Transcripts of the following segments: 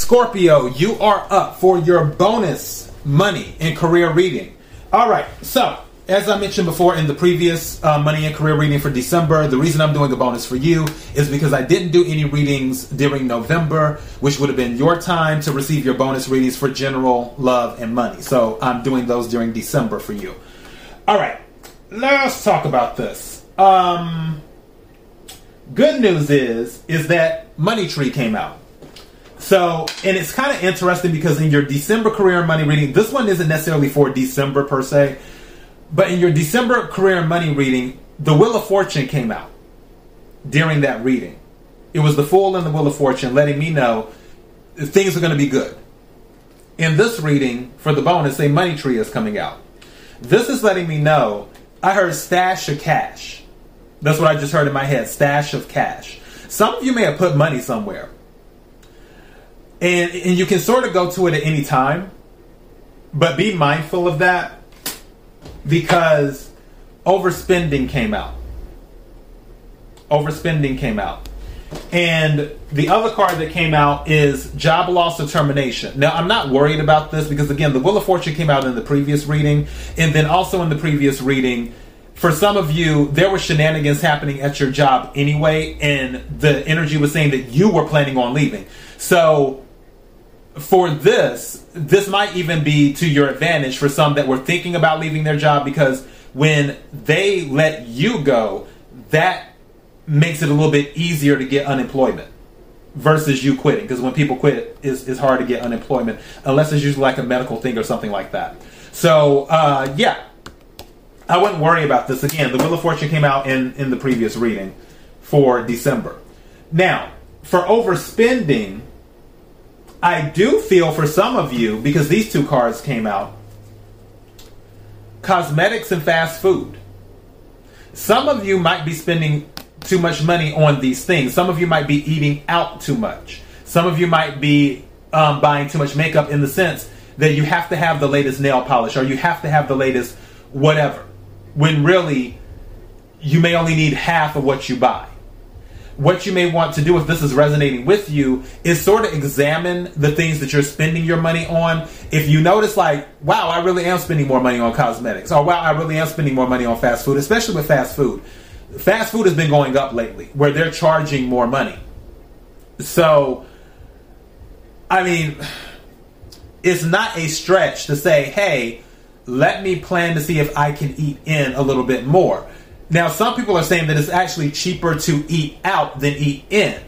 Scorpio, you are up for your bonus money and career reading. All right, so as I mentioned before in the previous uh, money and career reading for December, the reason I'm doing a bonus for you is because I didn't do any readings during November, which would have been your time to receive your bonus readings for general love and money. So I'm doing those during December for you. All right, let's talk about this. Um, good news is is that Money Tree came out. So, and it's kind of interesting because in your December career and money reading, this one isn't necessarily for December per se, but in your December career and money reading, the Wheel of Fortune came out during that reading. It was the Fool and the Wheel of Fortune letting me know things are going to be good. In this reading, for the bonus, a money tree is coming out. This is letting me know I heard stash of cash. That's what I just heard in my head stash of cash. Some of you may have put money somewhere and and you can sort of go to it at any time, but be mindful of that because overspending came out. Overspending came out. And the other card that came out is job loss or termination. Now, I'm not worried about this because, again, the Wheel of Fortune came out in the previous reading. And then also in the previous reading, for some of you, there were shenanigans happening at your job anyway. And the energy was saying that you were planning on leaving. So for this, this might even be to your advantage for some that were thinking about leaving their job because when they let you go, that makes it a little bit easier to get unemployment versus you quitting. Because when people quit, it's, it's hard to get unemployment unless it's usually like a medical thing or something like that. So, uh, yeah, I wouldn't worry about this. Again, the Wheel of Fortune came out in, in the previous reading for December. Now, for overspending, I do feel for some of you, because these two cards came out cosmetics and fast food. Some of you might be spending too much money on these things. Some of you might be eating out too much. Some of you might be um, buying too much makeup in the sense that you have to have the latest nail polish or you have to have the latest whatever. When really, you may only need half of what you buy what you may want to do if this is resonating with you is sort of examine the things that you're spending your money on. If you notice, like, wow, I really am spending more money on cosmetics, or wow, I really am spending more money on fast food, especially with fast food. Fast food has been going up lately where they're charging more money. So, I mean, it's not a stretch to say, hey, let me plan to see if I can eat in a little bit more now, some people are saying that it's actually cheaper to eat out than eat in.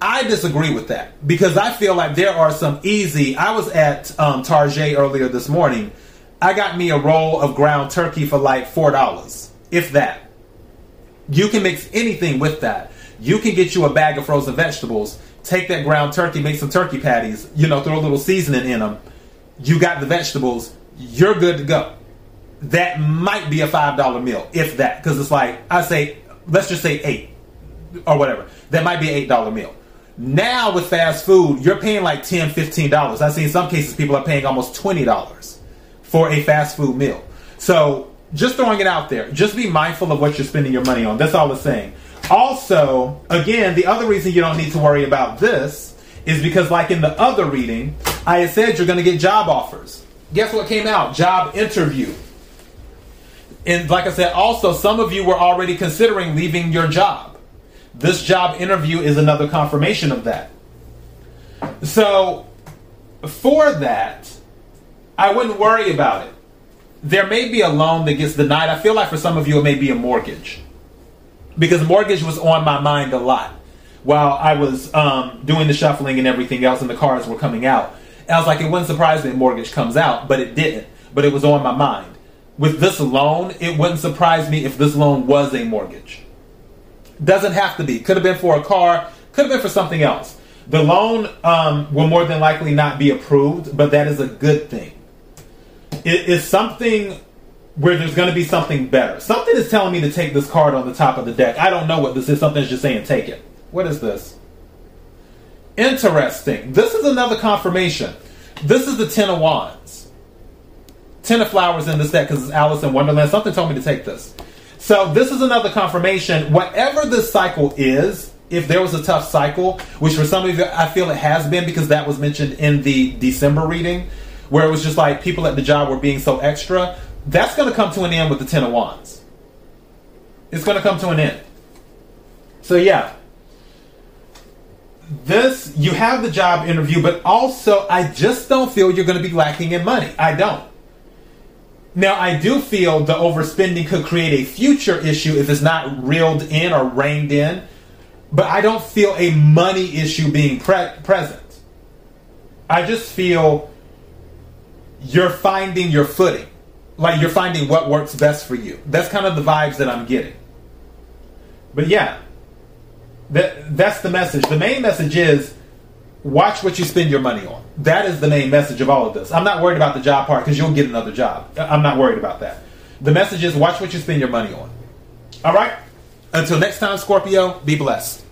I disagree with that because I feel like there are some easy. I was at um, Target earlier this morning. I got me a roll of ground turkey for like four dollars, if that. You can mix anything with that. You can get you a bag of frozen vegetables, take that ground turkey, make some turkey patties, you know, throw a little seasoning in them. You got the vegetables. You're good to go that might be a five dollar meal, if that, because it's like I say, let's just say eight or whatever. That might be an eight dollar meal. Now with fast food, you're paying like ten, fifteen dollars. I've seen some cases people are paying almost twenty dollars for a fast food meal. So just throwing it out there. Just be mindful of what you're spending your money on. That's all it's saying. Also, again, the other reason you don't need to worry about this is because, like in the other reading, I had said you're going to get job offers. Guess what came out? Job interview and like I said, also, some of you were already considering leaving your job. This job interview is another confirmation of that. So, for that, I wouldn't worry about it. There may be a loan that gets denied. I feel like for some of you, it may be a mortgage. Because mortgage was on my mind a lot while I was um, doing the shuffling and everything else, and the cards were coming out. And I was like, it wouldn't surprise me if mortgage comes out, but it didn't. But it was on my mind with this loan, it wouldn't surprise me if this loan was a mortgage. Doesn't have to be. Could have been for a car, could have been for something else. The loan um, will more than likely not be approved, but that is a good thing. It is something where there's going to be something better. Something is telling me to take this card on the top of the deck. I don't know what this is. Something's just saying take it. What is this? Interesting. This is another confirmation. This is the Ten of Wands. Ten of Flowers in this deck because it's Alice in Wonderland. Something told me to take this. So this is another confirmation. Whatever this cycle is, if there was a tough cycle, which for some of you I feel it has been because that was mentioned in the December reading, where it was just like people at the job were being so extra, that's going to come to an end with the Ten of Wands. It's going to come to an end. So, yeah. This, you have the job interview, but also I just don't feel you're going to be lacking in money. I don't. Now, I do feel the overspending could create a future issue if it's not reeled in or reined in, but I don't feel a money issue being pre- present. I just feel you're finding your footing. Like you're finding what works best for you. That's kind of the vibes that I'm getting. But yeah, that, that's the message. The main message is watch what you spend your money on. That is the main message of all of this. I'm not worried about the job part because you'll get another job. Uh, I'm not worried about that. The message is watch what you spend your money on. All right? Until next time, Scorpio, be blessed.